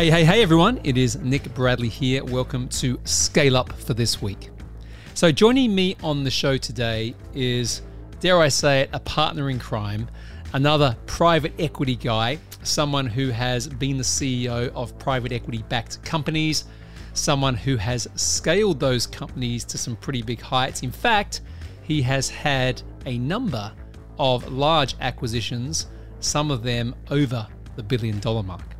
Hey, hey, hey, everyone. It is Nick Bradley here. Welcome to Scale Up for this week. So, joining me on the show today is, dare I say it, a partner in crime, another private equity guy, someone who has been the CEO of private equity backed companies, someone who has scaled those companies to some pretty big heights. In fact, he has had a number of large acquisitions, some of them over the billion dollar mark.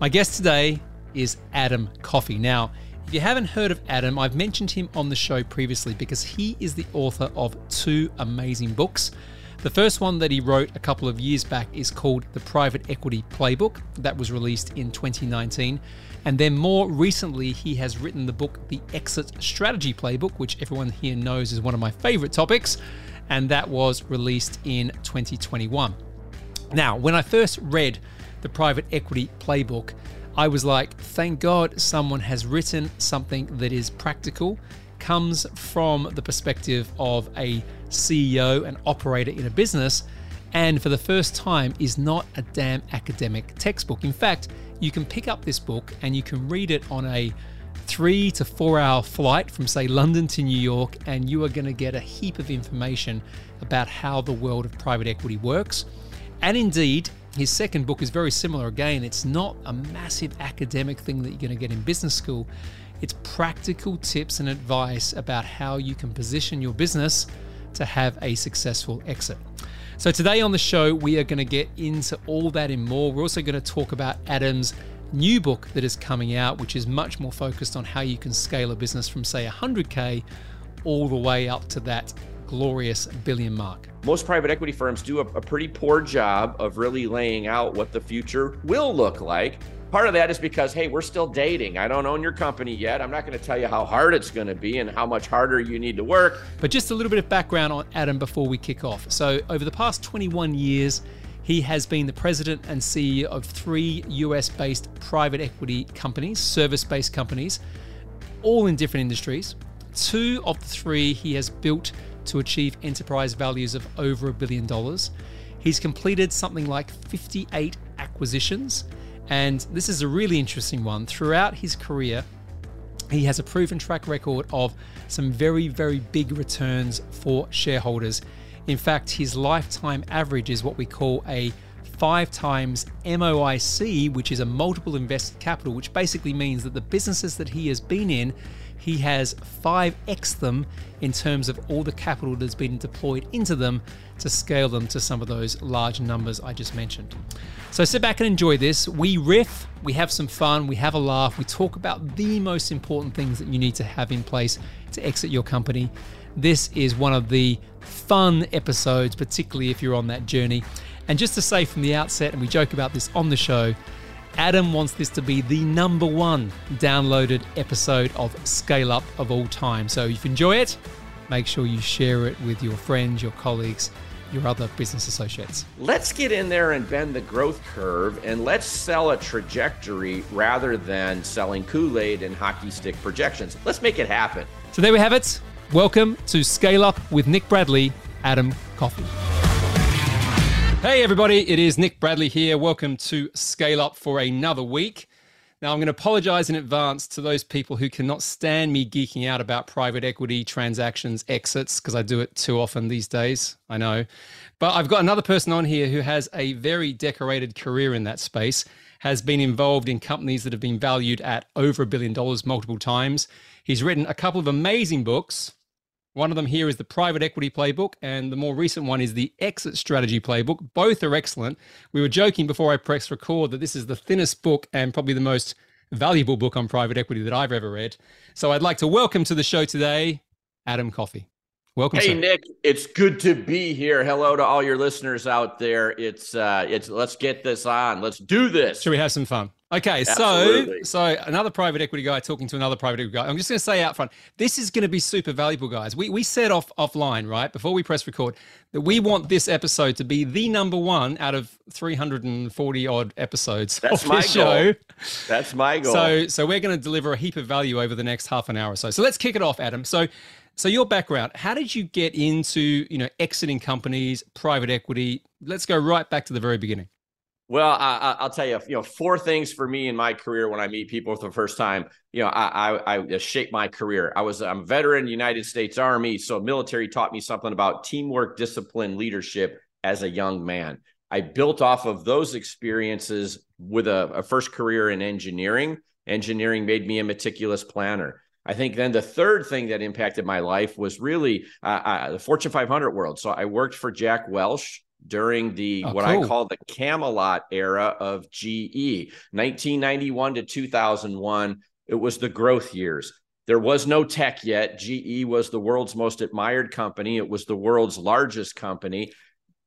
My guest today is Adam Coffey. Now, if you haven't heard of Adam, I've mentioned him on the show previously because he is the author of two amazing books. The first one that he wrote a couple of years back is called The Private Equity Playbook. That was released in 2019. And then more recently, he has written the book The Exit Strategy Playbook, which everyone here knows is one of my favorite topics. And that was released in 2021. Now, when I first read the private equity playbook, I was like, thank God someone has written something that is practical, comes from the perspective of a CEO and operator in a business, and for the first time is not a damn academic textbook. In fact, you can pick up this book and you can read it on a three to four hour flight from, say, London to New York, and you are going to get a heap of information about how the world of private equity works. And indeed, his second book is very similar. Again, it's not a massive academic thing that you're going to get in business school. It's practical tips and advice about how you can position your business to have a successful exit. So, today on the show, we are going to get into all that and more. We're also going to talk about Adam's new book that is coming out, which is much more focused on how you can scale a business from, say, 100K all the way up to that glorious billion mark. Most private equity firms do a, a, pretty poor job of really laying out what the future will look like. Part of that is because, hey, we're still dating. I don't own your company yet. I'm not going to tell you how hard it's going to be and how much harder you need to work. But just a little bit of background on Adam before we kick off. So, over the past 21 years, he has been the president and CEO of three US based private equity companies, service based companies, all in different industries. Two of the three he has built to achieve enterprise values of over a billion dollars. He's completed something like 58 acquisitions, and this is a really interesting one. Throughout his career, he has a proven track record of some very, very big returns for shareholders. In fact, his lifetime average is what we call a five times MOIC, which is a multiple invested capital, which basically means that the businesses that he has been in he has 5x them in terms of all the capital that's been deployed into them to scale them to some of those large numbers I just mentioned. So sit back and enjoy this. We riff, we have some fun, we have a laugh, we talk about the most important things that you need to have in place to exit your company. This is one of the fun episodes, particularly if you're on that journey. And just to say from the outset, and we joke about this on the show, Adam wants this to be the number one downloaded episode of Scale Up of all time. So if you enjoy it, make sure you share it with your friends, your colleagues, your other business associates. Let's get in there and bend the growth curve and let's sell a trajectory rather than selling Kool Aid and hockey stick projections. Let's make it happen. So there we have it. Welcome to Scale Up with Nick Bradley, Adam Coffey. Hey, everybody, it is Nick Bradley here. Welcome to Scale Up for another week. Now, I'm going to apologize in advance to those people who cannot stand me geeking out about private equity transactions, exits, because I do it too often these days. I know. But I've got another person on here who has a very decorated career in that space, has been involved in companies that have been valued at over a billion dollars multiple times. He's written a couple of amazing books. One of them here is the private equity playbook, and the more recent one is the exit strategy playbook. Both are excellent. We were joking before I pressed record that this is the thinnest book and probably the most valuable book on private equity that I've ever read. So I'd like to welcome to the show today Adam Coffey. Welcome. Hey sir. Nick, it's good to be here. Hello to all your listeners out there. It's uh it's let's get this on. Let's do this. Should we have some fun? Okay, Absolutely. so so another private equity guy talking to another private equity guy. I'm just going to say out front, this is going to be super valuable, guys. We we said off offline, right before we press record, that we want this episode to be the number one out of 340 odd episodes That's of my this show. goal. That's my goal. So so we're going to deliver a heap of value over the next half an hour or so. So let's kick it off, Adam. So so your background, how did you get into you know exiting companies, private equity? Let's go right back to the very beginning. Well, I, will tell you, you know, four things for me in my career when I meet people for the first time. You know, I, I, I shaped my career. I was I'm a veteran United States Army, so military taught me something about teamwork, discipline, leadership as a young man. I built off of those experiences with a, a first career in engineering. Engineering made me a meticulous planner. I think then the third thing that impacted my life was really uh, uh, the Fortune 500 world. So I worked for Jack Welch during the oh, what cool. I call the Camelot era of GE, 1991 to 2001. It was the growth years. There was no tech yet. GE was the world's most admired company. It was the world's largest company.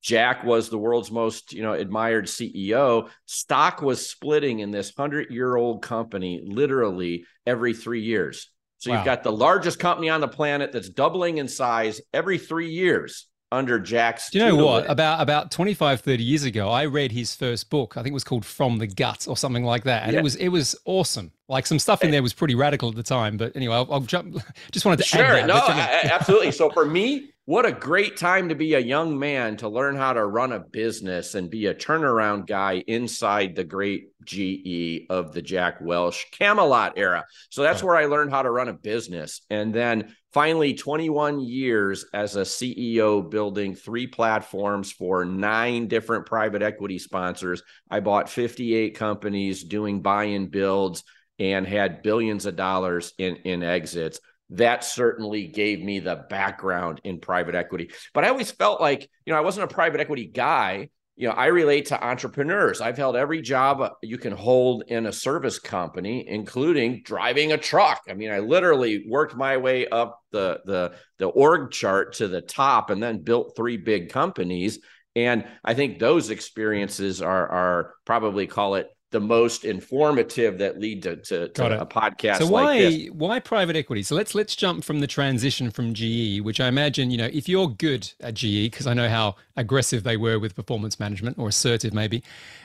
Jack was the world's most, you know, admired CEO. Stock was splitting in this 100-year-old company literally every 3 years. So wow. you've got the largest company on the planet that's doubling in size every 3 years under Jack's. Do you know what? About about 25, 30 years ago, I read his first book. I think it was called From the Gut or something like that, and yeah. it was it was awesome. Like some stuff in eh. there was pretty radical at the time. But anyway, I'll, I'll jump. Just wanted to sure. No, absolutely. So for me, what a great time to be a young man to learn how to run a business and be a turnaround guy inside the great GE of the Jack Welch Camelot era. So that's where I learned how to run a business. And then finally, 21 years as a CEO, building three platforms for nine different private equity sponsors. I bought 58 companies doing buy and builds and had billions of dollars in, in exits that certainly gave me the background in private equity. But I always felt like, you know, I wasn't a private equity guy. You know, I relate to entrepreneurs. I've held every job you can hold in a service company, including driving a truck. I mean, I literally worked my way up the the the org chart to the top and then built three big companies. And I think those experiences are are probably call it the most informative that lead to, to, to a podcast. So why like why private equity? So let's let's jump from the transition from GE, which I imagine you know if you're good at GE, because I know how aggressive they were with performance management or assertive maybe,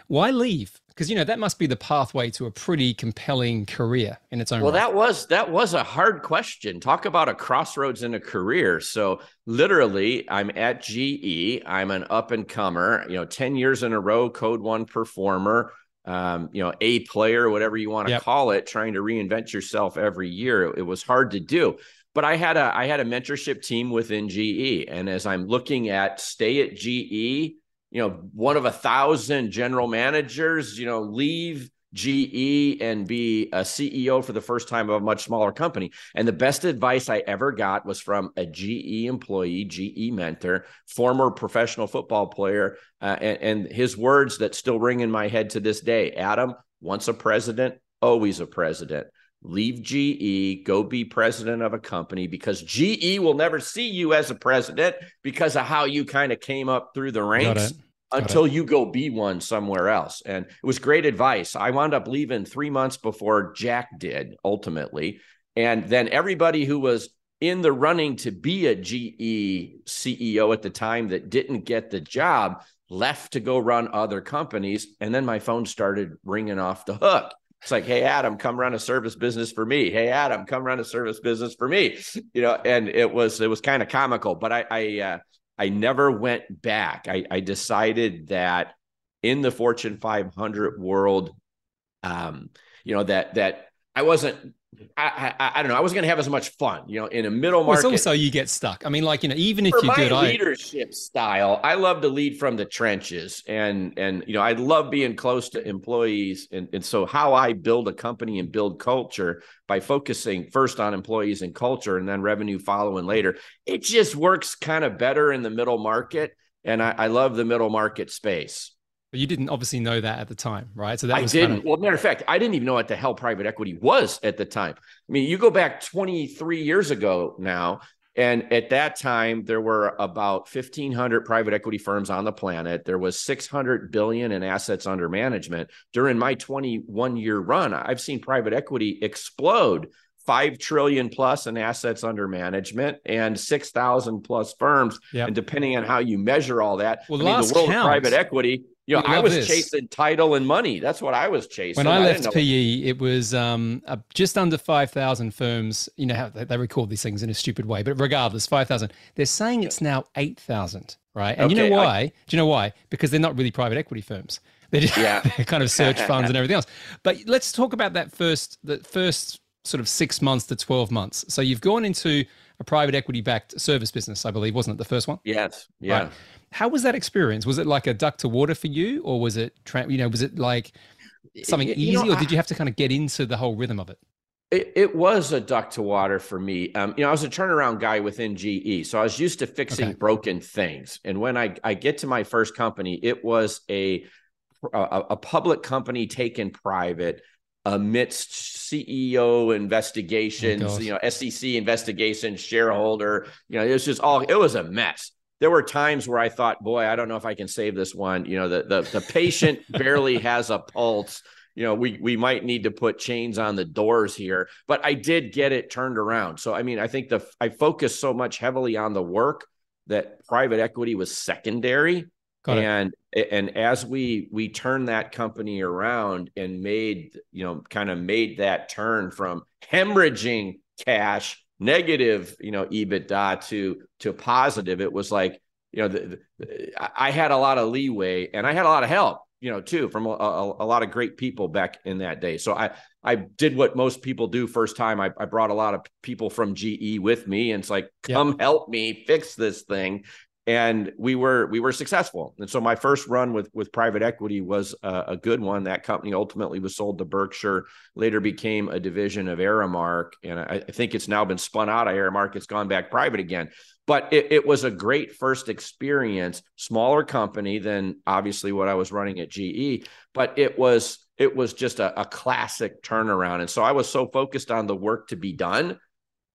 why leave? Because you know that must be the pathway to a pretty compelling career in its own. Well, right. that was that was a hard question. Talk about a crossroads in a career. So literally, I'm at GE. I'm an up and comer. You know, ten years in a row, Code One performer um, you know, a player, whatever you want to yep. call it, trying to reinvent yourself every year. It, it, was hard to do. But I had a I had a mentorship team within GE, and as I'm looking at stay at GE, you know, one of a thousand general managers, you know, leave GE and be a CEO for the first time of a much smaller company. And the best advice I ever got was from a GE employee, GE mentor, former professional football player. Uh, and, and his words that still ring in my head to this day Adam, once a president, always a president leave GE, go be president of a company because GE will never see you as a president because of how you kind of came up through the ranks until you go be one somewhere else. And it was great advice. I wound up leaving three months before Jack did ultimately. And then everybody who was in the running to be a GE CEO at the time that didn't get the job left to go run other companies. And then my phone started ringing off the hook. It's like, hey, Adam, come run a service business for me. Hey, Adam, come run a service business for me. You know, and it was it was kind of comical, but I I uh, I never went back. I, I decided that in the Fortune 500 world, um, you know that that I wasn't I, I, I, don't know. I wasn't going to have as much fun, you know, in a middle market. Well, also you get stuck. I mean, like you know, even if For you're good, leadership I... style, I love to lead from the trenches, and and you know, I love being close to employees, and and so how I build a company and build culture by focusing first on employees and culture, and then revenue following later. It just works kind of better in the middle market, and I, I love the middle market space. But you didn't obviously know that at the time, right? So that I was didn't. Kind of... Well, matter of fact, I didn't even know what the hell private equity was at the time. I mean, you go back 23 years ago now, and at that time there were about 1,500 private equity firms on the planet. There was 600 billion in assets under management. During my 21 year run, I've seen private equity explode. 5 trillion plus in assets under management and 6,000 plus firms. Yep. And depending on how you measure all that, well, I mean, the world count. of private equity you know, I was this. chasing title and money. That's what I was chasing. When I left I PE, it was um, uh, just under 5,000 firms. You know how they, they, record these things in a stupid way, but regardless, 5,000. They're saying it's now 8,000, right? And okay, you know why? I, Do you know why? Because they're not really private equity firms. They're, just, yeah. they're kind of search funds and everything else. But let's talk about that first, the first sort of six months to 12 months. So you've gone into a private equity backed service business, I believe, wasn't it the first one? Yes. Yeah. Right. How was that experience? Was it like a duck to water for you, or was it, you know, was it like something easy, you know, or did you have to kind of get into the whole rhythm of it? It, it was a duck to water for me. Um, you know, I was a turnaround guy within GE, so I was used to fixing okay. broken things. And when I, I get to my first company, it was a a, a public company taken private amidst CEO investigations, oh you know, SEC investigations, shareholder, you know, it was just all it was a mess. There were times where I thought, boy, I don't know if I can save this one. You know, the the, the patient barely has a pulse. You know, we we might need to put chains on the doors here, but I did get it turned around. So I mean, I think the I focused so much heavily on the work that private equity was secondary Got and it. and as we we turned that company around and made you know kind of made that turn from hemorrhaging cash negative you know EBITDA to to positive, it was like you know the, the, I had a lot of leeway and I had a lot of help you know too from a, a, a, lot of great people back in that day. So i i did what most people do first time. I, I brought a lot of people from ge with me and it's like come help me fix this thing and we were we were successful. And so my first run with with private equity was a, a, good one. That company ultimately was sold to Berkshire, later became a division of Aramark, and I, I think it's now been spun out of Aramark. It's gone back private again. But it, it was a great first experience. Smaller company than obviously what I was running at GE, but it was it was just a, a classic turnaround. And so I was so focused on the work to be done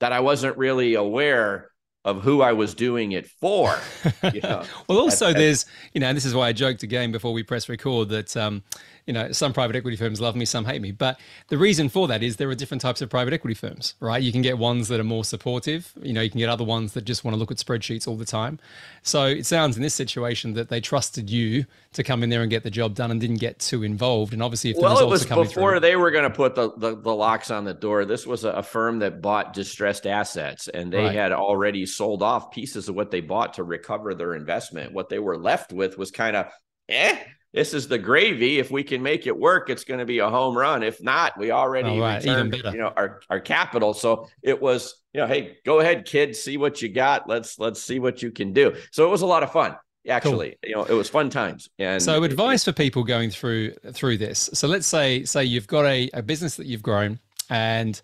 that I wasn't really aware of who I was doing it for. You know, well, also at, there's, you know, and this is why I joked again before we press record that um, you know, some private equity firms love me, some hate me. But the reason for that is there are different types of private equity firms, right? You can get ones that are more supportive. You know, you can get other ones that just want to look at spreadsheets all the time. So it sounds in this situation that they trusted you to come in there and get the job done and didn't get too involved. And obviously, if the well, results it was before through, they were going to put the, the, the locks on the door. This was a, firm that bought distressed assets, and they right. had already sold off pieces of what they bought to recover their investment. What they were left with was kind of eh this is the gravy. If we can make it work, it's going to be a home run. If not, we already oh, right. returned, you know, our, our capital. So it was, you know, hey, go ahead, kids, see what you got. Let's let's see what you can do. So it was a lot of fun. Actually, cool. you know, it was fun times. And so advice for people going through through this. So let's say say you've got a, a business that you've grown and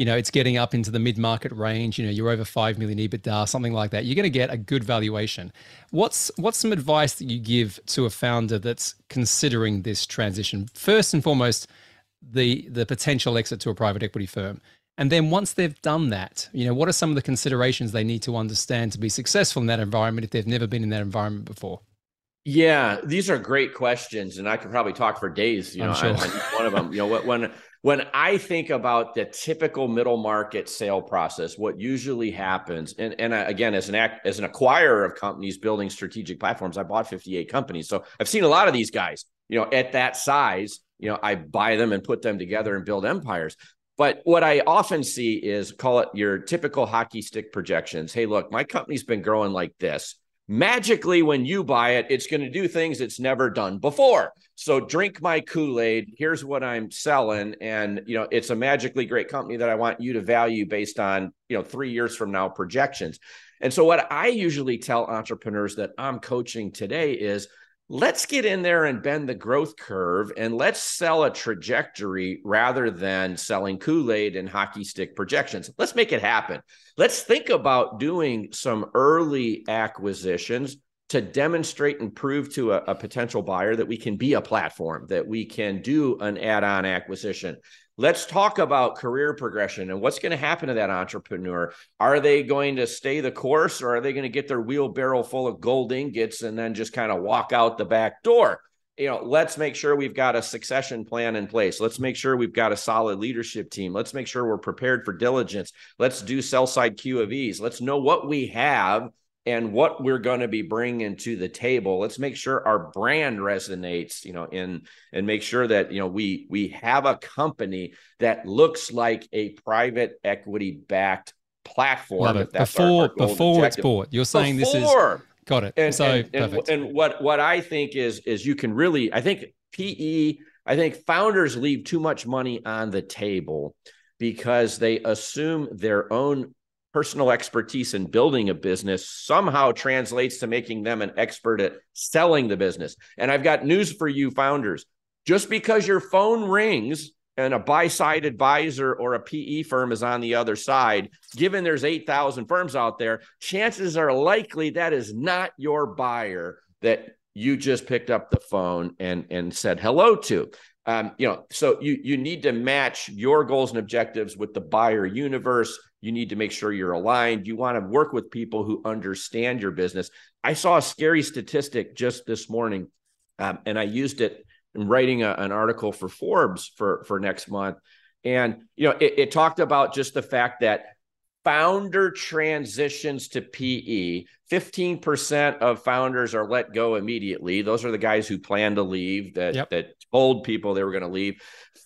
you know, it's getting up into the mid market range. You know, you're over 5 million EBITDA, something like that. You're going to get a good valuation. What's, what's some advice that you give to a founder that's considering this transition? First and foremost, the, the potential exit to a private equity firm. And then once they've done that, you know, what are some of the considerations they need to understand to be successful in that environment if they've never been in that environment before? Yeah, these are great questions, and I could probably talk for days. You know, sure. on, on one of them. You know, what when when I think about the typical middle market sale process, what usually happens, and, and uh, again, as an act, as an acquirer of companies building strategic platforms, I bought 58 companies. So I've seen a lot of these guys, you know, at that size, you know, I buy them and put them together and build empires. But what I often see is call it your typical hockey stick projections. Hey, look, my company's been growing like this magically when you buy it it's going to do things it's never done before. So drink my kool-aid. Here's what i'm selling and you know it's a magically great company that i want you to value based on you know 3 years from now projections. And so what i usually tell entrepreneurs that i'm coaching today is let's get in there and bend the growth curve and let's sell a trajectory rather than selling Kool-Aid and hockey stick projections. Let's make it happen. Let's think about doing some early acquisitions to demonstrate and prove to a, a potential buyer that we can be a platform, that we can do an add-on acquisition, Let's talk about career progression and what's going to happen to that entrepreneur. Are they going to stay the course or are they going to get their wheelbarrow full of gold ingots and then just kind of walk out the back door? You know, let's make sure we've got a succession plan in place. Let's make sure we've got a solid leadership team. Let's make sure we're prepared for diligence. Let's do sell side Q of E's. Let's know what we have and what we're going to be bringing to the table. Let's make sure our brand resonates you know in and make sure that you know we we have a company that looks like a private equity backed platform before our, our before it's bought you're saying before. this is got it. And, so and, and, and, what what i think is is you can really i think PE, I think founders leave too much money on the table because they assume their own personal expertise in building a business somehow translates to making them an expert at selling the business. And I've got news for you, founders. Just because your phone rings and a buy side advisor or a PE firm is on the other side, given there's 8,000 firms out there, chances are likely that is not your buyer that you just picked up the phone and, and said hello to. Um, you know, so you you need to match your goals and objectives with the buyer universe. You need to make sure you're aligned. You want to work with people who understand your business. I saw a scary statistic just this morning, um, and I used it in writing a, an article for Forbes for for next month. And you know, it, it talked about just the fact that founder transitions to PE, 15% of founders are let go immediately. Those are the guys who plan to leave that, yep. that told people they were going to leave.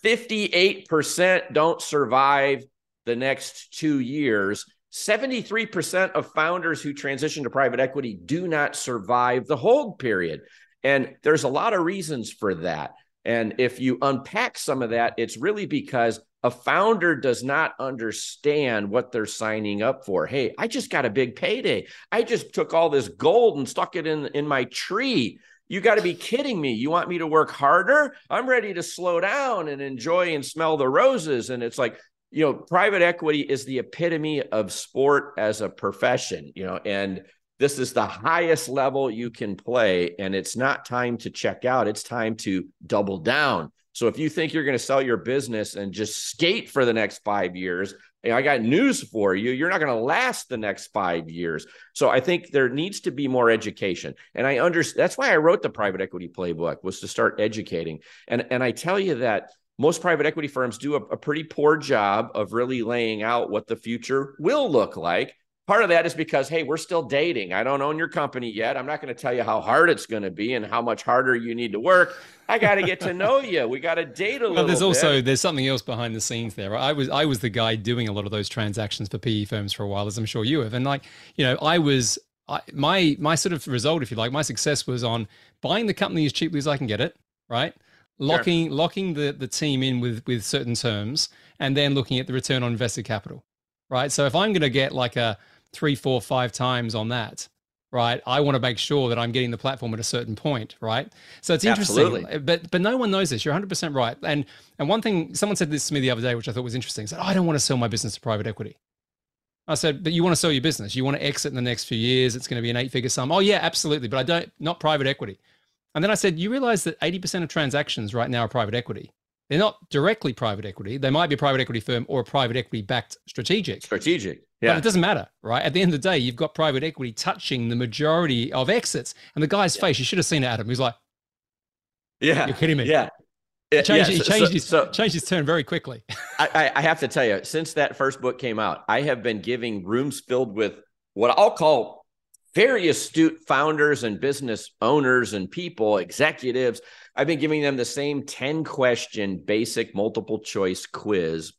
58% don't survive the next two years. 73% of founders who transition to private equity do not survive the hold period. And there's a lot of reasons for that. And if you unpack some of that, it's really because a founder does not understand what they're signing up for. Hey, I just got a big payday. I just took all this gold and stuck it in, in my tree. You got to be kidding me. You want me to work harder? I'm ready to slow down and enjoy and smell the roses. And it's like, you know, private equity is the epitome of sport as a profession, you know, and this is the highest level you can play. And it's not time to check out, it's time to double down. So if you think you're going to sell your business and just skate for the next five years, I got news for you. You're not going to last the next five years. So I think there needs to be more education. And I understand that's why I wrote the private equity playbook was to start educating. And, and I tell you that most private equity firms do a, a pretty poor job of really laying out what the future will look like. Part of that is because hey we're still dating. I don't own your company yet. I'm not going to tell you how hard it's going to be and how much harder you need to work. I got to get to know you. We got to date a well, little there's bit. also there's something else behind the scenes there. I was i was the guy doing a lot of those transactions for pe firms for a while as i'm sure you have. And like you know i was I, my my sort of result if you like my success was on buying the company as cheaply as i can get it right locking sure. locking the the team in with with certain terms and then looking at the return on invested capital right so if i'm going to get like a three, four, five times on that, right? I want to make sure that I'm getting the platform at a certain point, right? So it's interesting, Absolutely. Eh, but but no one knows this. You're 100 percent right. And and one thing, someone said this to me the other day, which I thought was interesting. Said, oh, I don't want to sell my business to private equity. I said, but you want to sell your business. You want to exit in the next few years. It's going to be an eight-figure sum. Oh yeah, absolutely. But I don't, not private equity. And then I said, you realize that 80% of transactions right now are private equity. They're not directly private equity. They might be a private equity firm or a private equity backed strategic. Strategic. Yeah. But it doesn't matter, right? At the end of the day, you've got private equity touching the majority of exits. And the guy's yeah. face, you should have seen Adam. He's like, Yeah. You're kidding me. Yeah. He changed, yeah, so, he changed, so, his, so, changed his turn very quickly. I, I have to tell you, since that first book came out, I have been giving rooms filled with what I'll call very astute founders and business owners and people, executives I've been giving them the same 10 question basic multiple choice quiz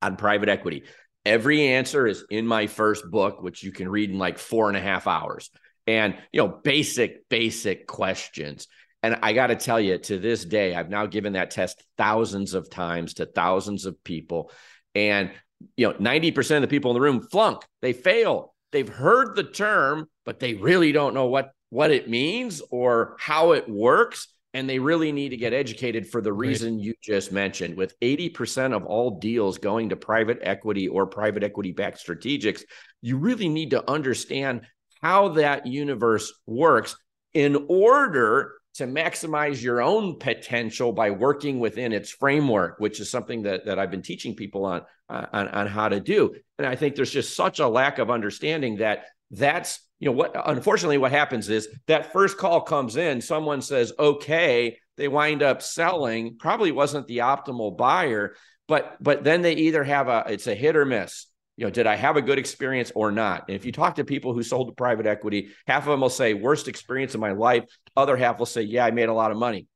on private equity. Every answer is in my first book, which you can read in like four and a half hours. And, you know, basic, basic questions. And I got to tell you, to this day, I've now given that test thousands of times to thousands of people. And, you know, 90% of the people in the room flunk, they fail. They've heard the term, but they really don't know what, what it means or how it works and they really need to get educated for the reason right. you just mentioned. With 80% of all deals going to private equity or private equity backed strategics, you really need to understand how that universe works in order to maximize your own potential by working within its framework, which is something that, that I've been teaching people on, on, on how to do. And I think there's just such a lack of understanding that that's you know what unfortunately what happens is that first call comes in someone says okay they wind up selling probably wasn't the optimal buyer but but then they either have a it's a hit or miss. You know did i have a good experience or not? And if you talk to people who sold to private equity half of them will say worst experience of my life. Other half will say yeah i made a lot of money.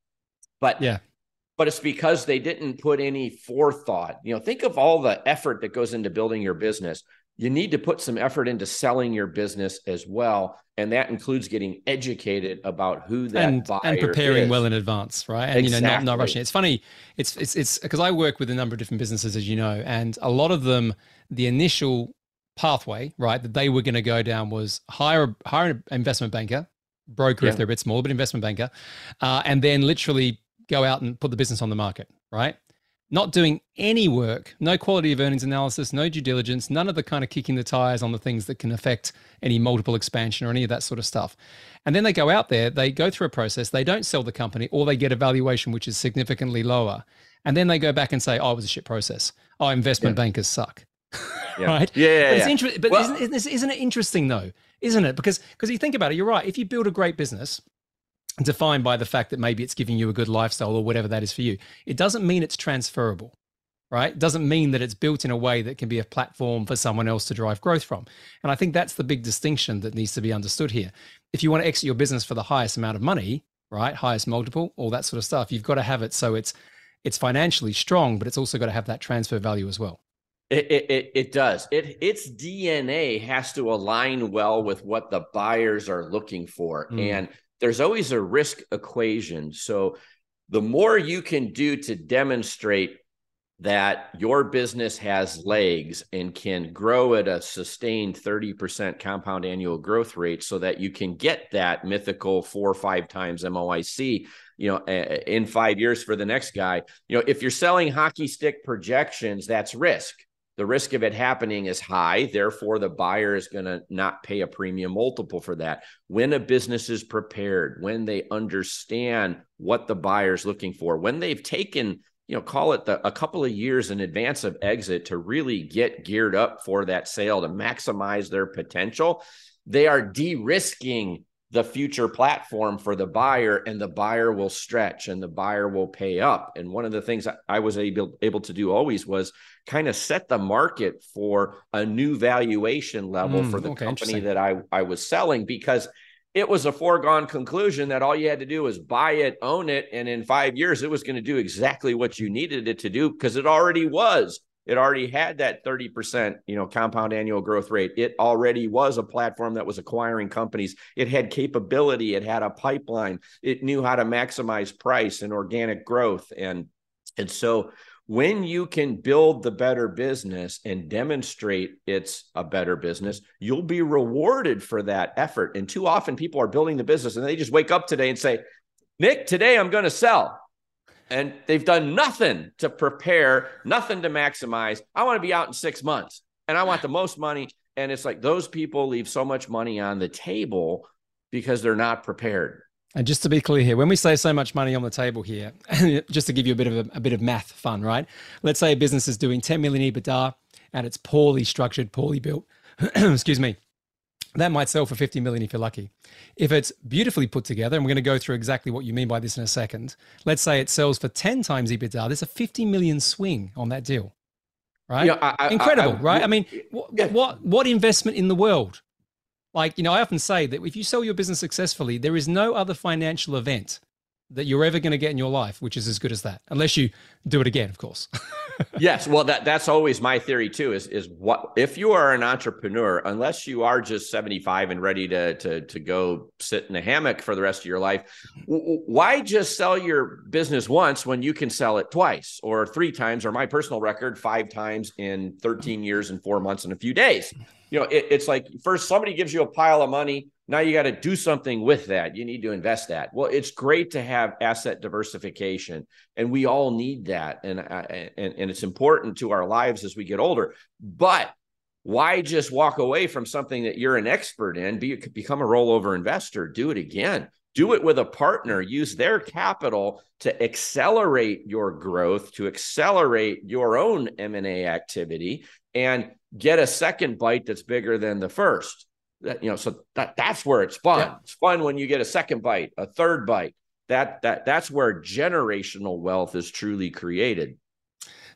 But yeah. but it's because they didn't put any forethought. You know think of all the effort that goes into building your business you need to put some effort into selling your business as well. And that includes getting educated about who that and, buyer and preparing is. well in advance, right? And exactly. you know, not, not rushing. It's funny. It's it's it's because I work with a number of different businesses, as you know, and a lot of them, the initial pathway, right, that they were going to go down was hire hire an investment banker, broker yeah. if they're a bit smaller, but investment banker, uh, and then literally go out and put the business on the market, right? Not doing any work, no quality of earnings analysis, no due diligence, none of the kind of kicking the tires on the things that can affect any multiple expansion or any of that sort of stuff. And then they go out there, they go through a process, they don't sell the company, or they get a valuation which is significantly lower. And then they go back and say, oh, it was a shit process. Oh, investment yeah. bankers suck. Yeah. right? Yeah. yeah, but it's interesting. But well, isn't, isn't it interesting though? Isn't it? Because because you think about it, you're right. If you build a great business, defined by the fact that maybe it's giving you a good lifestyle or whatever that is for you. It doesn't mean it's transferable, right? It doesn't mean that it's built in a way that can be a platform for someone else to drive growth from. And I think that's the big distinction that needs to be understood here. If you want to exit your business for the highest amount of money, right, highest multiple, all that sort of stuff, you've got to have it so it's it's financially strong, but it's also got to have that transfer value as well. It, it, it does. It its DNA has to align well with what the buyers are looking for. Mm. And there's always a risk equation. So the more you can do to demonstrate that your business has legs and can grow at a sustained 30% compound annual growth rate so that you can get that mythical four or five times MOIC, you know, in 5 years for the next guy. You know, if you're selling hockey stick projections, that's risk the risk of it happening is high. Therefore, the buyer is going to not pay a premium multiple for that. When a business is prepared, when they understand what the buyer is looking for, when they've taken, you know, call it the, a couple of years in advance of exit to really get geared up for that sale to maximize their potential, they are de risking the future platform for the buyer and the buyer will stretch and the buyer will pay up and one of the things i was able, able to do always was kind of set the market for a new valuation level mm, for the okay, company that I, I was selling because it was a foregone conclusion that all you had to do was buy it own it and in five years it was going to do exactly what you needed it to do because it already was it already had that 30%, you know, compound annual growth rate. It already was a platform that was acquiring companies. It had capability, it had a pipeline. It knew how to maximize price and organic growth and and so when you can build the better business and demonstrate it's a better business, you'll be rewarded for that effort. And too often people are building the business and they just wake up today and say, Nick, today I'm going to sell and they've done nothing to prepare, nothing to maximize. I want to be out in six months and I want the most money. And it's like those people leave so much money on the table because they're not prepared. And just to be clear here, when we say so much money on the table here, just to give you a bit of a, a, bit of math fun, right? Let's say a business is doing 10 million EBITDA and it's poorly structured, poorly built. Excuse me that might sell for 50 million if you're lucky. If it's beautifully put together, and we're going to go through exactly what you mean by this in a second, let's say it sells for 10 times EBITDA, there's a 50 million swing on that deal. Right? Yeah, I, Incredible, I, I, right? I mean, what, yeah. what what investment in the world? Like, you know, I often say that if you sell your business successfully, there is no other financial event that you're ever going to get in your life, which is as good as that, unless you do it again, of course. yes, well, that that's always my theory too. Is is what if you are an entrepreneur, unless you are just seventy five and ready to to to go sit in a hammock for the rest of your life, why just sell your business once when you can sell it twice or three times, or my personal record, five times in thirteen years and four months and a few days? You know, it, it's like first somebody gives you a pile of money now you got to do something with that. You need to invest that. Well, it's great to have asset diversification, and we all need that, and uh, and and it's important to our lives as we get older. But why just walk away from something that you're an expert in? Be become a rollover investor. Do it again. Do it with a partner. Use their capital to accelerate your growth, to accelerate your own M and A activity, and get a second bite that's bigger than the first that you know so that that's where it's fun yeah. it's fun when you get a second bite a third bite that that that's where generational wealth is truly created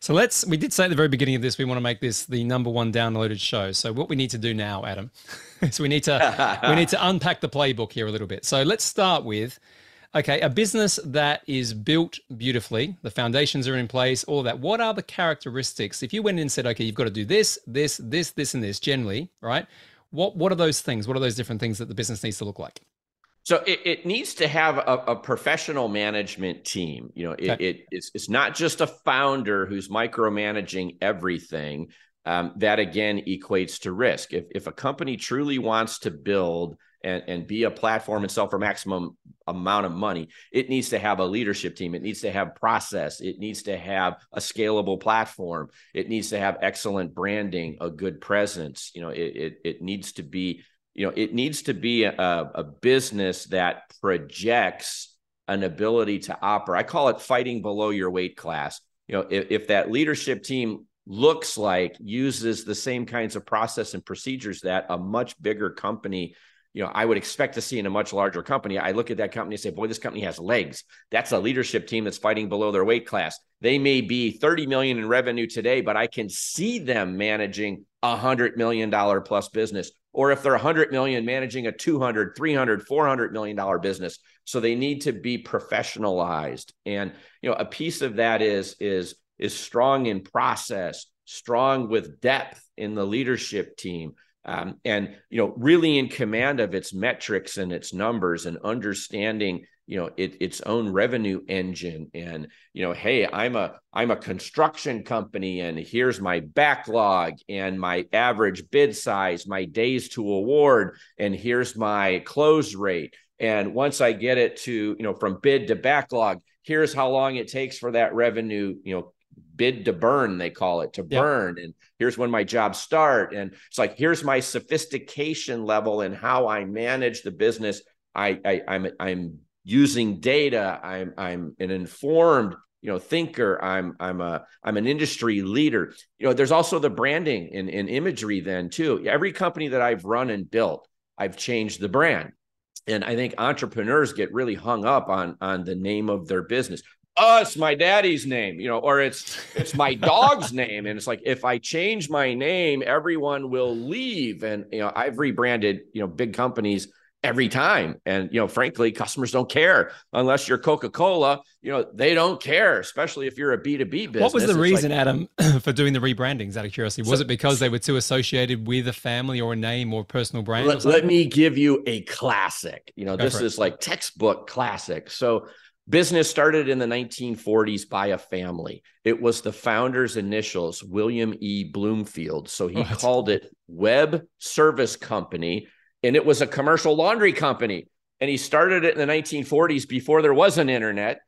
so let's we did say at the very beginning of this we want to make this the number one downloaded show so what we need to do now adam is we need to we need to unpack the playbook here a little bit so let's start with Okay, a business that is built beautifully, the foundations are in place, all that. What are the characteristics? If you went in and said, okay, you've got to do this, this, this, this, and this generally, right? What what are those things? What are those different things that the business needs to look like? So it, it needs to have a, a, professional management team. You know, it, okay. it, it's, it's not just a founder who's micromanaging everything. Um, that again equates to risk. If, if a company truly wants to build and, and be a platform and sell for maximum amount of money, it needs to have a leadership team. It needs to have process. It needs to have a scalable platform. It needs to have excellent branding, a good presence. You know, it it, it needs to be, you know, it needs to be a, a business that projects an ability to operate. I call it fighting below your weight class. You know, if, if that leadership team looks like uses the same kinds of process and procedures that a much bigger company you know, I would expect to see in a much larger company. I look at that company and say, boy, this company has legs. That's a leadership team that's fighting below their weight class. They may be 30 million in revenue today, but I can see them managing a hundred million dollar plus business. Or if they're 100 million managing a 200, 300, 400 million dollar business. So they need to be professionalized. And, you know, a piece of that is, is, is strong in process, strong with depth in the leadership team um, and you know really in command of its metrics and its numbers and understanding you know it, its own revenue engine and you know hey i'm a i'm a construction company and here's my backlog and my average bid size my days to award and here's my close rate. And once i get it to you know from bid to backlog here's how long it takes for that revenue you know bid to burn they call it to burn. And here's when my jobs start. And it's like here's my sophistication level and how i manage the business. I, I i'm i'm using data. I'm i'm an informed you know thinker. I'm i'm a i'm an industry leader. You know there's also the branding and, and imagery then too. Every company that i've run and built i've changed the brand. And i think entrepreneurs get really hung up on on the name of their business oh, it's my daddy's name, you know, or it's it's my dog's name. And it's like if I change my name, everyone will leave. And you know, I've rebranded, you know, big companies every time. And you know, frankly, customers don't care unless you're Coca-Cola, you know, they don't care, especially if you're a B2B business. What was the it's reason, like, Adam, for doing the rebrandings out of curiosity? Was so, it because they were too associated with a family or a name or a personal brand? Let, let me give you a classic. You know, Go this is like textbook classic. So Business started in the 1940s by a family. It was the founder's initials, William E. Bloomfield. So he oh, what? called it Web Service Company, and it was a commercial laundry company. And he started it in the 1940s before there was an internet,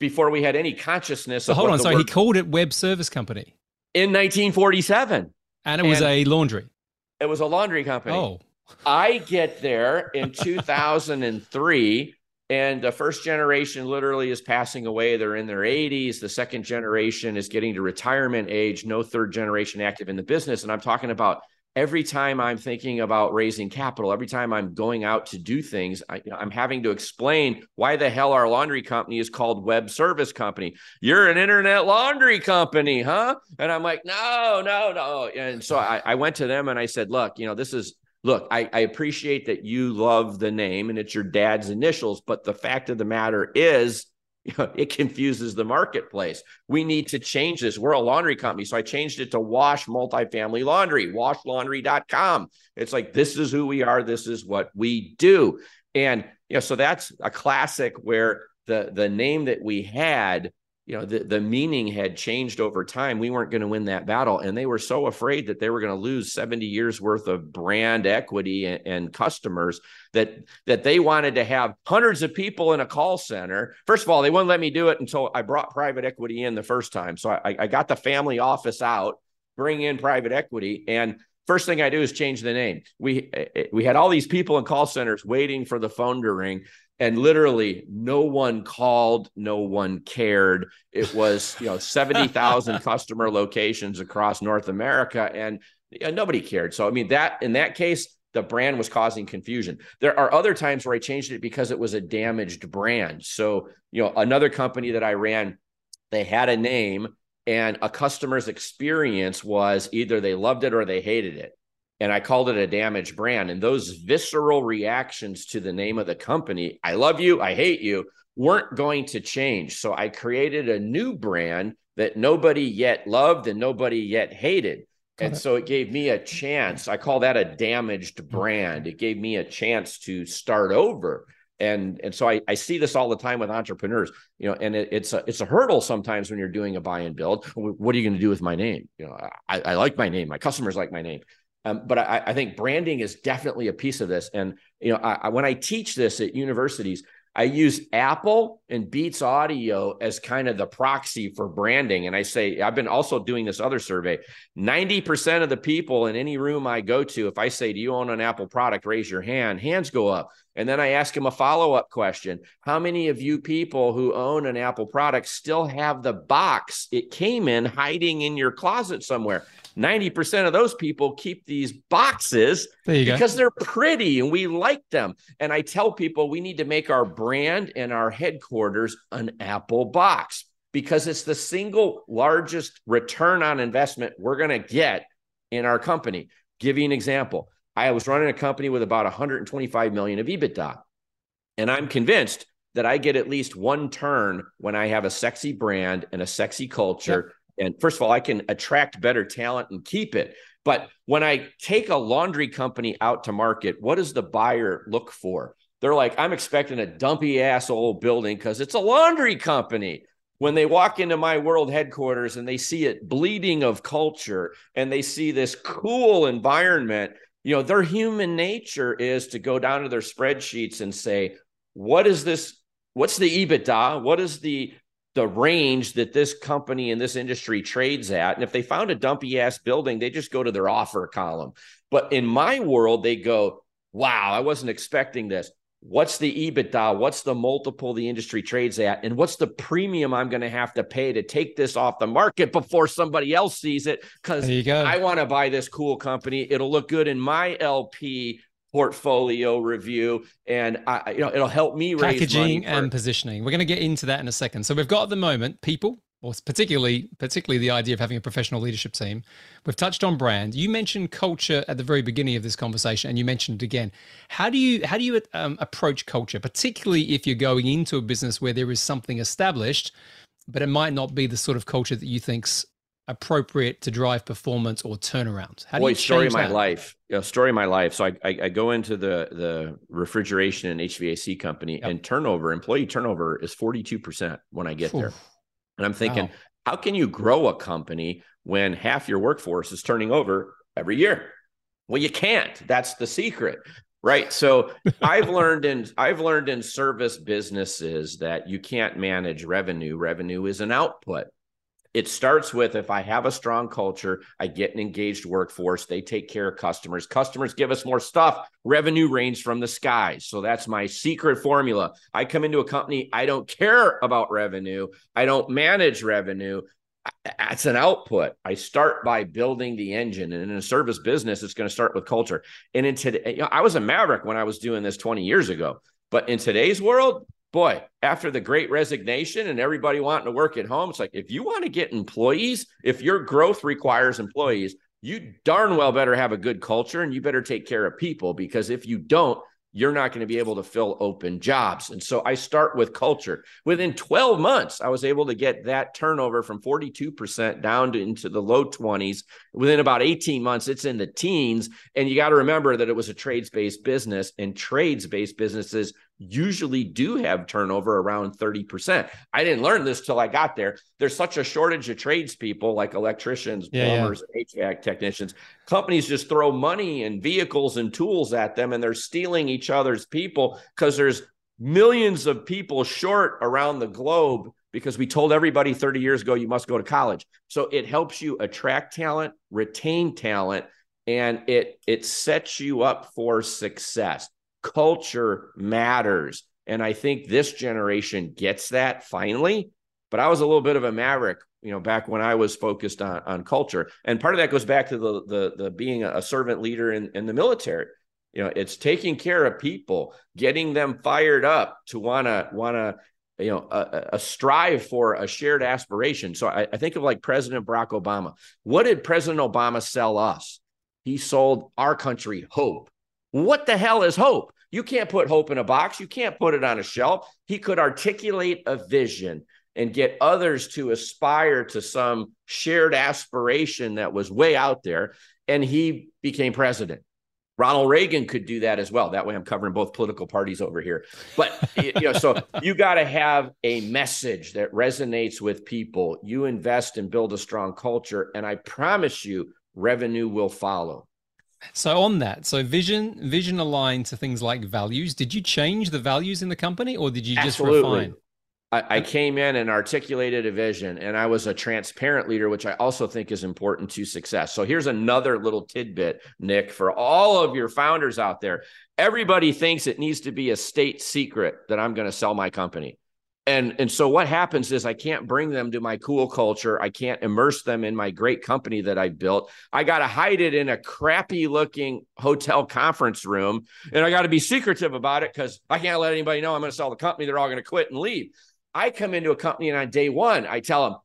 before we had any consciousness. So hold on. So he called it Web Service Company in 1947, and it was and a laundry. It was a laundry company. Oh, I get there in 2003 and the first generation literally is passing away. They're in their 80s. The second generation is getting to retirement age, no third generation active in the business. And I'm talking about every time I'm thinking about raising capital, every time I'm going out to do things, I, am having to explain why the hell our laundry company is called Web Service Company. You're an internet laundry company, huh? And I'm like, no, no, no. And so I, I went to them and I said, look, you know, this is look, I, I, appreciate that you love the name and it's your dad's initials, but the fact of the matter is, you know, it confuses the marketplace. We need to change this. We're a laundry company. So I changed it to Wash Multifamily Laundry, washlaundry.com. It's like, this is who we are. This is what we do. And, you know, so that's a classic where the, the name that we had you know the, the meaning had changed over time. We weren't going to win that battle and they were so afraid that they were going to lose 70 years worth of brand equity and, and, customers that that they wanted to have hundreds of people in a call center. First of all they wouldn't let me do it until i brought private equity in the first time. So i, I got the family office out bring in private equity and first thing I do is change the name. We eh, eh, we had all these people in call centers waiting for the phone to ring and literally no one called no one cared. It was you know 70,000 customer locations across north america and nobody cared. So i mean that in that case the brand was causing confusion. There are other times where i changed it because it was a damaged brand. So you know another company that i ran they had a name and a customer's experience was either they loved it or they hated it and I called it a damaged brand. And those visceral reactions to the name of the company, I love you, I hate you, weren't going to change. So I created a new brand that nobody yet loved and nobody yet hated. Got and it. so it gave me a chance. I call that a damaged mm. brand. It gave me a chance to start over. And, and so I, I see this all the time with entrepreneurs, you know, and it, it's a it's a hurdle sometimes when you're doing a buy and build. What are you going to do with my name? You know, I, I like my name. My customers like my name. Um, but I, I, think branding is definitely a piece of this. And you know, I, when I teach this at universities, I use Apple and Beats Audio as kind of the proxy for branding. And I say, I've been also doing this other survey. 90% of the people in any room I go to, if I say, Do you own an Apple product? Raise your hand. Hands go up. And then I ask them a follow up question How many of you people who own an Apple product still have the box it came in hiding in your closet somewhere? 90% of those people keep these boxes because go. they're pretty and we like them. And I tell people we need to make our brand and our headquarters an Apple box because it's the single largest return on investment we're going to get in our company. Give you an example. I was running a company with about 125 million of EBITDA. And I'm convinced that I get at least one turn when I have a sexy brand and a sexy culture. Yep and first of all, I can attract better talent and keep it. But when I take a laundry company out to market, what does the buyer look for? They're like, I'm expecting a dumpy ass old building because it's a laundry company. When they walk into my world headquarters and they see it bleeding of culture and they see this cool environment, you know, their human nature is to go down to their spreadsheets and say, what is this? What's the EBITDA? What is the the range that this company and this industry trades at. And if they found a dumpy ass building, they just go to their offer column. But in my world, they go, wow, I wasn't expecting this. What's the EBITDA? What's the multiple the industry trades at? And what's the premium I'm going to have to pay to take this off the market before somebody else sees it? Because I want to buy this cool company. It'll look good in my LP portfolio review and I, you know it'll help me packaging and positioning. We're going to get into that in a second. So we've got at the moment people or particularly particularly the idea of having a professional leadership team. We've touched on brand. You mentioned culture at the very beginning of this conversation and you mentioned it again. How do you how do you um, approach culture particularly if you're going into a business where there is something established but it might not be the sort of culture that you think's appropriate to drive performance or turnaround? How do Boy, you story of my life. You know, story of my life. So I, I, I go into the the refrigeration and HVAC company, yep. and turnover, employee turnover is forty two percent when I get Oof. there. And I'm thinking, wow. how can you grow a company when half your workforce is turning over every year? Well, you can't. That's the secret. Right. So I've learned in I've learned in service businesses that you can't manage revenue. Revenue is an output it starts with if I have a strong culture, I get an engaged workforce, they take care of customers. Customers give us more stuff, revenue rains from the skies. So that's my secret formula. I come into a company, I don't care about revenue, I don't manage revenue. That's an output. I start by building the engine, and in a service business, it's going to start with culture. And in today, you know, I was a maverick when I was doing this 20 years ago, but in today's world, boy, after the great resignation and everybody wanting to work at home, it's like if you want to get employees, if your growth requires employees, you darn well better have a good culture and you better take care of people because if you don't, you're not going to be able to fill open jobs. And so I start with culture. Within 12 months, I was able to get that turnover from 42% down to into the low 20s. Within about 18 months, it's in the teens. And you got to remember that it was a trades based business, and trades based businesses usually do have turnover around 30%. I didn't learn this till I got there. There's such a shortage of tradespeople like electricians, plumbers, yeah, yeah. HVAC technicians. Companies just throw money and vehicles and tools at them and they're stealing each other's people because there's millions of people short around the globe because we told everybody 30 years ago you must go to college. So it helps you attract talent, retain talent, and it it sets you up for success culture matters. And I think this generation gets that finally. But I was a little bit of a maverick, you know, back when I was focused on, on culture. And part of that goes back to the the, the being a servant leader in, in the military. You know, it's taking care of people, getting them fired up to wanna wanna you know a, a, strive for a shared aspiration so I, I, think of like president barack obama what did president obama sell us he sold our country hope. What the hell is hope? You can't put hope in a box. You can't put it on a shelf. He could articulate a vision and get others to aspire to some shared aspiration that was way out there. And he became president. Ronald Reagan could do that as well. That way, I'm covering both political parties over here. But you know, so you got to have a message that resonates with people. You invest and build a strong culture, and I promise you, revenue will follow. So on that, so vision vision aligned to things like values. Did you change the values in the company, or did you just Absolutely. refine? I, I came in and articulated a vision, and I was a transparent leader, which I also think is important to success. So here's another little tidbit, Nick, for all of your founders out there. Everybody thinks it needs to be a state secret that I'm going to sell my company. And, and so what happens is I can't bring them to my cool culture. I can't immerse them in my great company that I built. I got to hide it in a crappy looking hotel conference room. And I got to be secretive about it because I can't let anybody know I'm going to sell the company. They're all going to quit and leave. I come into a company and on day one, I tell them,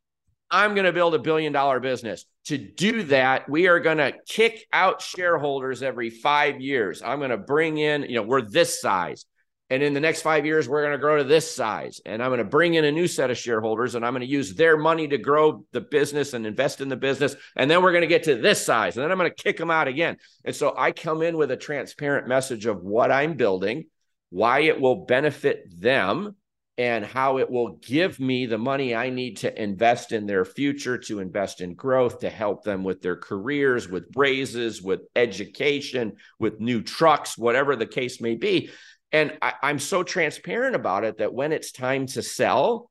I'm going to build a billion dollar business. To do that, we are going to kick out shareholders every five years. I'm going to bring in, you know, we're this size. And in the next five years, we're going to grow to this size. And I'm going to bring in a new set of shareholders and I'm going to use their money to grow the business and invest in the business. And then we're going to get to this size. And then I'm going to kick them out again. And so I come in with a transparent message of what I'm building, why it will benefit them and how it will give me the money I need to invest in their future, to invest in growth, to help them with their careers, with raises, with education, with new trucks, whatever the case may be. And I, am so transparent about it that when it's time to sell,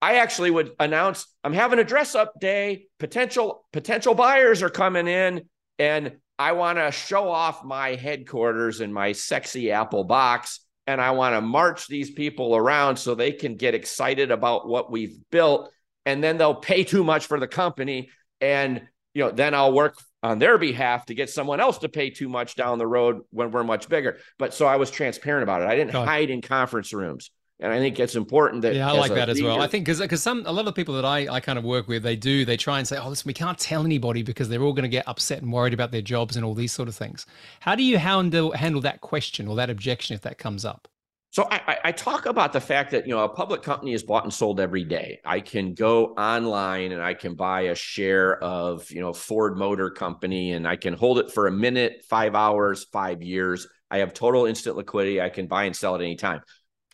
I actually would announce I'm having a dress up day. Potential potential buyers are coming in, and I want to show off my headquarters and my sexy Apple box and I want to march these people around so they can get excited about what we've built and then they'll pay too much for the company and you know then I'll work on their behalf to get someone else to pay too much down the road when we're much bigger but so I was transparent about it I didn't hide in conference rooms and I think it's important that yeah, I like that as well. I think because because some a lot of the people that I I kind of work with, they do they try and say, oh, listen, we can't tell anybody because they're all going to get upset and worried about their jobs and all these sort of things. How do you handle handle that question or that objection if that comes up? So I, I, talk about the fact that you know a public company is bought and sold every day. I can go online and I can buy a share of you know Ford Motor Company and I can hold it for a minute, five hours, five years. I have total instant liquidity. I can buy and sell at any time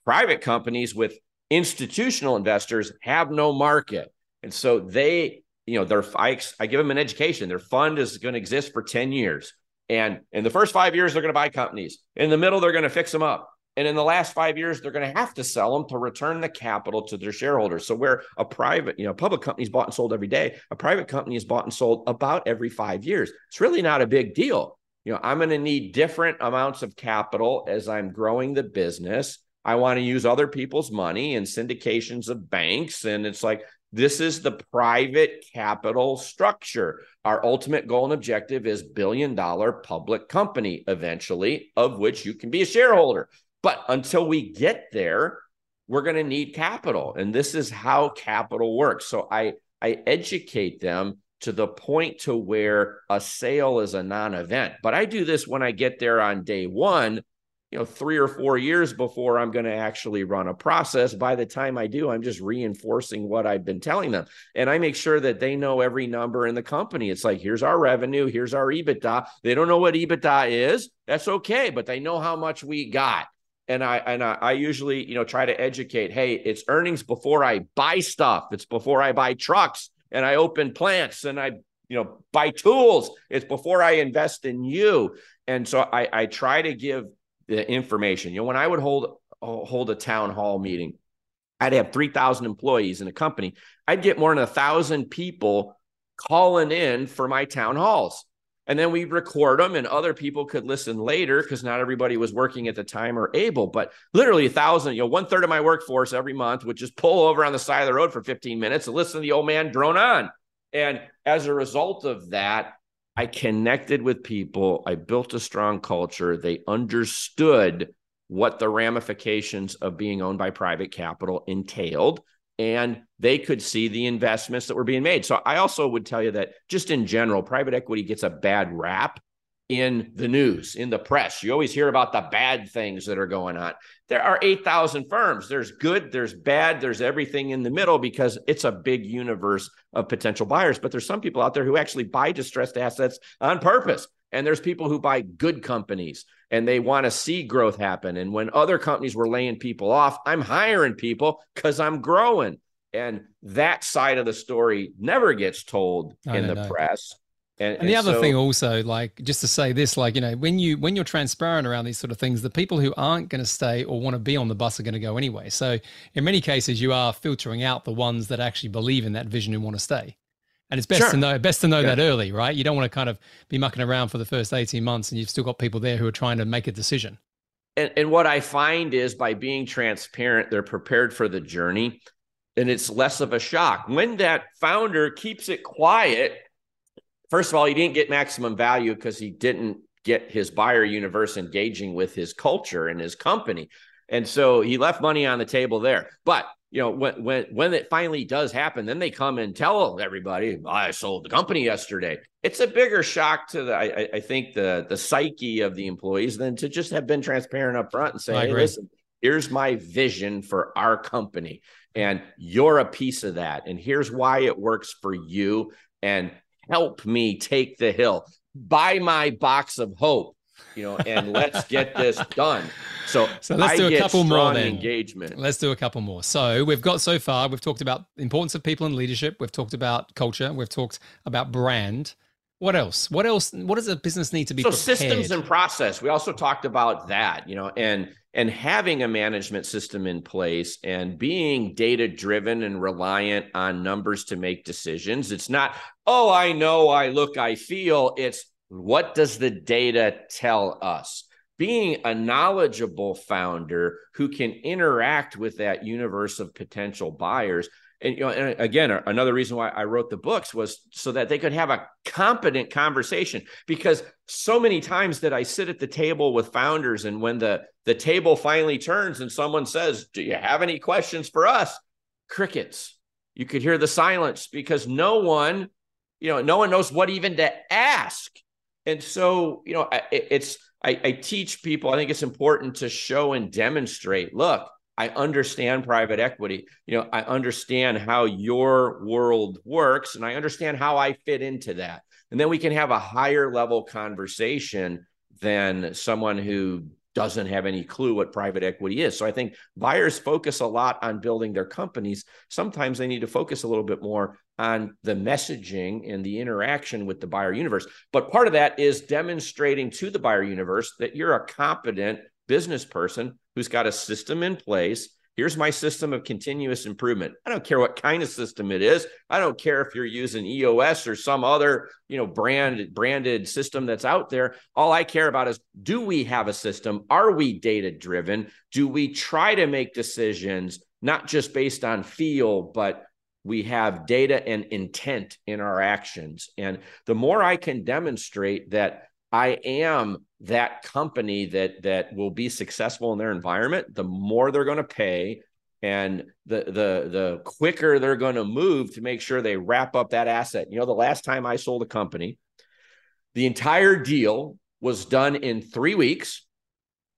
private companies with institutional investors have no market. And so they, you know, their I, I give them an education. Their fund is going to exist for 10 years. And in the first five years, they're going to buy companies. In the middle, they're going to fix them up. And in the last five years, they're going to have to sell them to return the capital to their shareholders. So where a private, you know, public company is bought and sold every day, a private company is bought and sold about every five years. It's really not a big deal. You know, I'm going to need different amounts of capital as I'm growing the business. I want to use other people's money and syndications of banks. And it's like, this is the private capital structure. Our ultimate goal and objective is billion dollar public company eventually, of which you can be a shareholder. But until we get there, we're going to need capital. And this is how capital works. So I, I educate them to the point to where a sale is a non-event. But I do this when I get there on day one you know, three or four years before I'm going to actually run a process. By the time I do, I'm just reinforcing what I've been telling them. And I make sure that they know every number in the company. It's like, here's our revenue, here's our EBITDA. They don't know what EBITDA is. That's okay, but they know how much we got. And I and I, I usually, you know, try to educate, hey, it's earnings before I buy stuff. It's before I buy trucks and I open plants and I you know buy tools it's before i invest in you and so i i try to give the information. You know, when I would hold hold a town hall meeting, I'd have 3,000 employees in a company. I'd get more than a thousand people calling in for my town halls. And then we'd record them and other people could listen later because not everybody was working at the time or able. But literally a thousand, you know, one third of my workforce every month would just pull over on the side of the road for 15 minutes and listen to the old man drone on. And as a result of that, I connected with people. I built a strong culture. They understood what the ramifications of being owned by private capital entailed. And they could see the investments that were being made. So I also would tell you that just in general, private equity gets a bad rap in the news, in the press. You always hear about the bad things that are going on. There are 8,000 firms. There's good, there's bad, there's everything in the middle because it's a big universe of potential buyers. But there's some people out there who actually buy distressed assets on purpose. And there's people who buy good companies and they want to see growth happen. And when other companies were laying people off, I'm hiring people because I'm growing. And that side of the story never gets told in the know. press. And, and, and the other so, thing also, like just to say this, like, you know, when you when you're transparent around these sort of things, the people who aren't going to stay or want to be on the bus are going to go anyway. So in many cases, you are filtering out the ones that actually believe in that vision and want to stay. And it's best sure. to know best to know yeah. that early, right? You don't want to kind of be mucking around for the first 18 months and you've still got people there who are trying to make a decision. And, and what I find is by being transparent, they're prepared for the journey and it's less of a shock. When that founder keeps it quiet first of all, he didn't get maximum value because he didn't get his buyer universe engaging with his culture and his company. And so he left money on the table there. But you know, when when when it finally does happen, then they come and tell everybody, I sold the company yesterday. It's a bigger shock to the I, I think the the psyche of the employees than to just have been transparent up front and say, hey, listen, here's my vision for our company. And you're a piece of that. And here's why it works for you. And help me take the hill. Buy my box of hope, you know, and let's get this done. So, so let's I do a couple more then. engagement. Let's do a couple more. So we've got so far, we've talked about importance of people and leadership. We've talked about culture. We've talked about brand. What else? What else? What does a business need to be? So prepared? systems and process. We also talked about that, you know, and and having a management system in place and being data driven and reliant on numbers to make decisions. It's not, oh, I know, I look, I feel. It's what does the data tell us? Being a knowledgeable founder who can interact with that universe of potential buyers. And you know and again another reason why i wrote the books was so that they could have a competent conversation. Because so many times that i sit at the table with founders and when the the table finally turns and someone says do you have any questions for us? Crickets. You could hear the silence because no one you know no one knows what even to ask and so you know it's I, I teach people i think it's important to show and demonstrate look I understand private equity. You know, I understand how your world works and I understand how I fit into that. And then we can have a higher level conversation than someone who doesn't have any clue what private equity is. So I think buyers focus a lot on building their companies. Sometimes they need to focus a little bit more on the messaging and the interaction with the buyer universe. But part of that is demonstrating to the buyer universe that you're a competent business person who's got a system in place. Here's my system of continuous improvement. I don't care what kind of system it is. I don't care if you're using EOS or some other, you know, brand branded system that's out there. All I care about is do we have a system? Are we data driven? Do we try to make decisions not just based on feel, but we have data and intent in our actions. And the more I can demonstrate that I am that company that that will be successful in their environment, the more they're going to pay and the the the quicker they're going to move to make sure they wrap up that asset. You know, the last time I sold a company, the entire deal was done in 3 weeks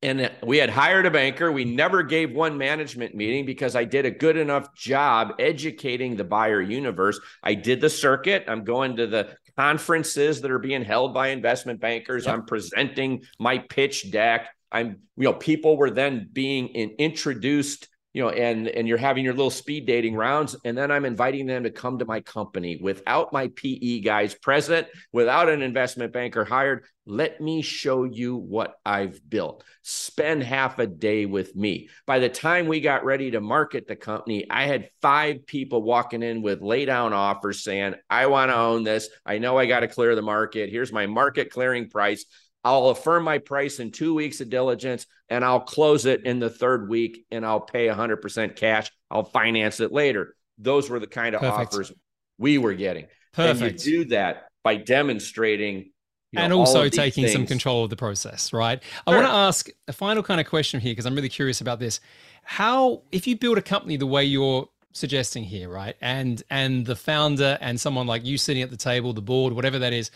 and we had hired a banker. We never gave one management meeting because I did a good enough job educating the buyer universe. I did the circuit. I'm going to the conferences that are being held by investment bankers. Yep. I'm presenting my pitch deck. I'm, you know, people were then being in, introduced you know, and and you're having your little speed dating rounds, and then I'm inviting them to come to my company without my PE guys present, without an investment banker hired. Let me show you what I've built. Spend half a day with me. By the time we got ready to market the company, I had five people walking in with lay down offers saying, I want to own this. I know I got to clear the market. Here's my market clearing price. I'll affirm my price in two weeks of diligence and I'll close it in the third week and I'll pay 100% cash. I'll finance it later. Those were the kind of Perfect. offers we were getting. Perfect. And you do that by demonstrating. You know, and also taking things. some control of the process, right? I want to ask a final kind of question here because I'm really curious about this. How, if you build a company the way you're suggesting here, right, and and the founder and someone like you sitting at the table, the board, whatever that is,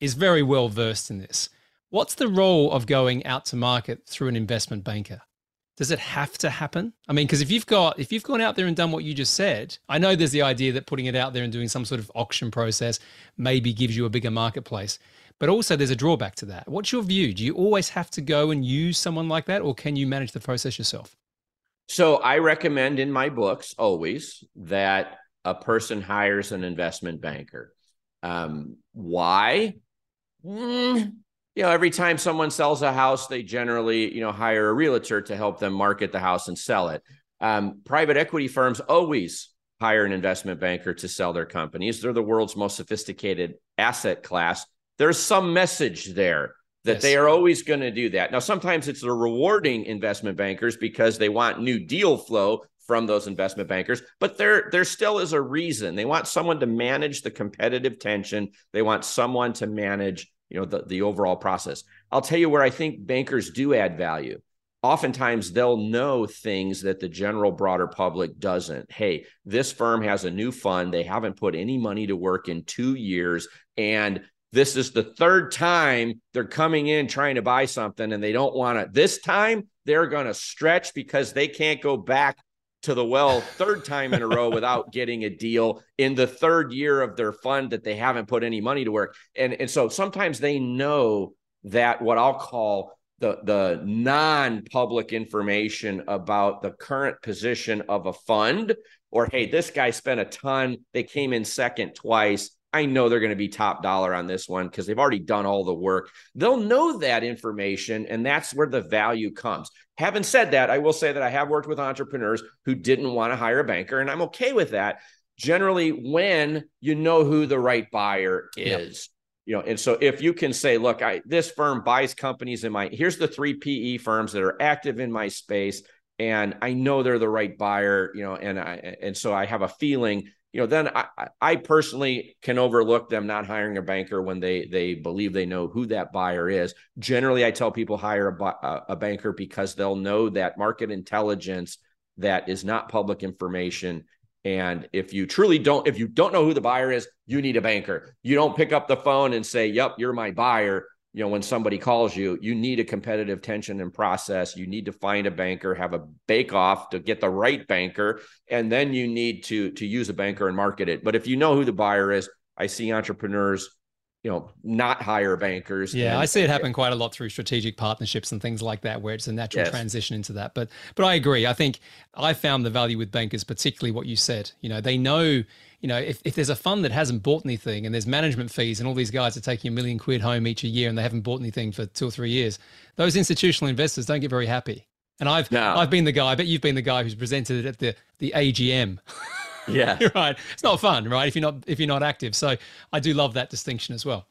is very well versed in this What's the role of going out to market through an investment banker? Does it have to happen? I mean, because if you've got if you've gone out there and done what you just said, I know there's the idea that putting it out there and doing some sort of auction process maybe gives you a bigger marketplace. But also there's a drawback to that. What's your view? Do you always have to go and use someone like that or can you manage the process yourself? So I recommend in my books always that a person hires an investment banker. Um, why? Mm, you know, every time someone sells a house, they generally, you know, hire a realtor to help them market the house and sell it. Um, private equity firms always hire an investment banker to sell their companies. They're the world's most sophisticated asset class. There's some message there that yes. they are always going to do that. Now, sometimes it's the rewarding investment bankers because they want new deal flow from those investment bankers, but there there still is a reason. They want someone to manage the competitive tension. They want someone to manage, you know, the, the overall process. I'll tell you where I think bankers do add value. Oftentimes they'll know things that the general broader public doesn't. Hey, this firm has a new fund. They haven't put any money to work in 2 years and this is the third time they're coming in trying to buy something and they don't want to. This time they're going to stretch because they can't go back to the well third time in a row without getting a deal in the third year of their fund that they haven't put any money to work. And, and so sometimes they know that what I'll call the, the non-public information about the current position of a fund, or hey, this guy spent a ton, they came in second twice. I know they're going to be top dollar on this one because they've already done all the work. They'll know that information, and that's where the value comes. Having said that, I will say that I have worked with entrepreneurs who didn't want to hire a banker, and I'm okay with that. Generally, when you know who the right buyer is. Yep. You know, and so if you can say, look, I this firm buys companies in my here's the three PE firms that are active in my space, and I know they're the right buyer, you know, and I and so I have a feeling you know, then I, I personally can overlook them not hiring a banker when they they believe they know who that buyer is. Generally, I tell people hire a, a banker because they'll know that market intelligence that is not public information. And if you truly don't, if you don't know who the buyer is, you need a banker. You don't pick up the phone and say, "Yep, you're my buyer." You know when somebody calls you you need a competitive tension and process. You need to find a banker have a bake off to get the right banker and then you need to to use a banker and market it. But if you know who the buyer is i see entrepreneurs you know not hire bankers yeah and, i see it happen quite a lot through strategic partnerships and things like that where it's a natural yes. transition into that. But but i agree. I think i found the value with bankers particularly what you said. You know they know you know, if, if there's a fund that hasn't bought anything and there's management fees and all these guys are taking a million quid home each a year and they haven't bought anything for two or three years, those institutional investors don't get very happy. And I've no. I've been the guy, I bet you've been the guy who's presented it at the the AGM. Yeah. right. It's not fun, right? If you're not if you're not active. So I do love that distinction as well.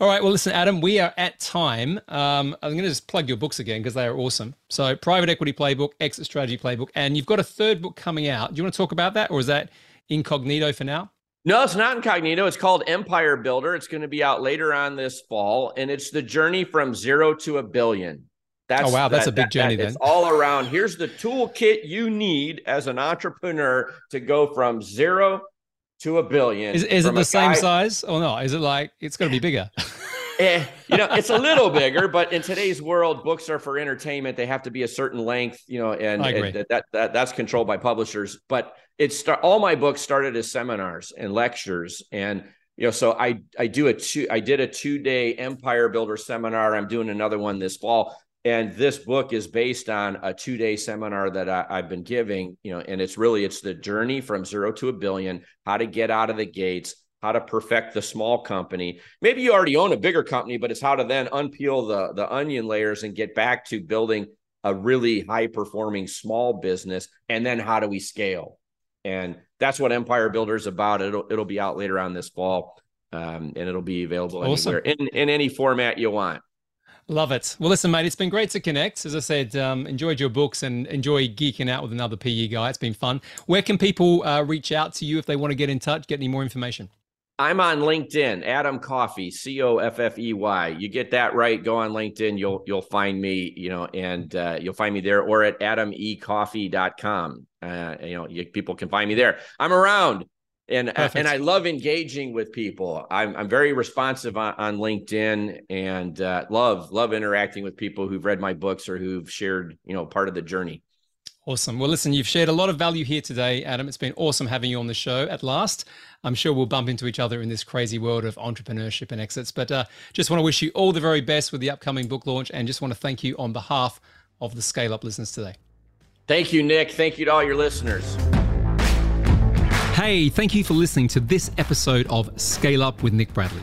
All right. Well, listen, Adam, we are at time. Um, I'm going to just plug your books again because they are awesome. So Private Equity Playbook, Exit Strategy Playbook, and you've got a third book coming out. Do you want to talk about that, or is that incognito for now? No, it's not incognito. It's called Empire Builder. It's going to be out later on this fall, and it's the journey from zero to a billion. That's, oh wow, that's that, a big that, journey. That, then it's all around. Here's the toolkit you need as an entrepreneur to go from zero to a billion. Is, is it the same guy- size oh, or not? Is it like it's going to be bigger? eh, you know, it's a little bigger, but in today's world, books are for entertainment. They have to be a certain length, you know, and, and that, that that's controlled by publishers. But it's start all my books started as seminars and lectures, and you know, so I I do a two I did a two day Empire Builder seminar. I'm doing another one this fall. And this book is based on a two day seminar that I, I've been giving, you know, and it's really it's the journey from zero to a billion, how to get out of the gates, how to perfect the small company. Maybe you already own a bigger company, but it's how to then unpeel the, the onion layers and get back to building a really high performing small business. And then how do we scale? And that's what Empire Builder is about. It'll, it'll be out later on this fall um, and it'll be available awesome. anywhere in, in any format you want. Love it. Well, listen, mate, it's been great to connect. As I said, um, enjoyed your books and enjoy geeking out with another PE guy. It's been fun. Where can people uh, reach out to you if they want to get in touch, get any more information? I'm on LinkedIn, Adam Coffey, C O F F E Y. You get that right, go on LinkedIn, you'll you'll find me, you know, and uh, you'll find me there or at adamecoffey.com. Uh, you know, you, people can find me there. I'm around. and Perfect. and I love engaging with people. I'm I'm very responsive on, on LinkedIn and uh, love love interacting with people who've read my books or who've shared you know part of the journey. Awesome. Well, listen, you've shared a lot of value here today, Adam. It's been awesome having you on the show at last. I'm sure we'll bump into each other in this crazy world of entrepreneurship and exits. But uh, just want to wish you all the very best with the upcoming book launch and just want to thank you on behalf of the Scale Up listeners today. Thank you, Nick. Thank you to all your listeners. Hey, thank you for listening to this episode of Scale Up with Nick Bradley.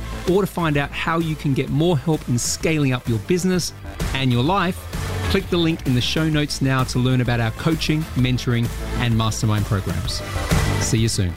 or to find out how you can get more help in scaling up your business and your life, click the link in the show notes now to learn about our coaching, mentoring, and mastermind programs. See you soon.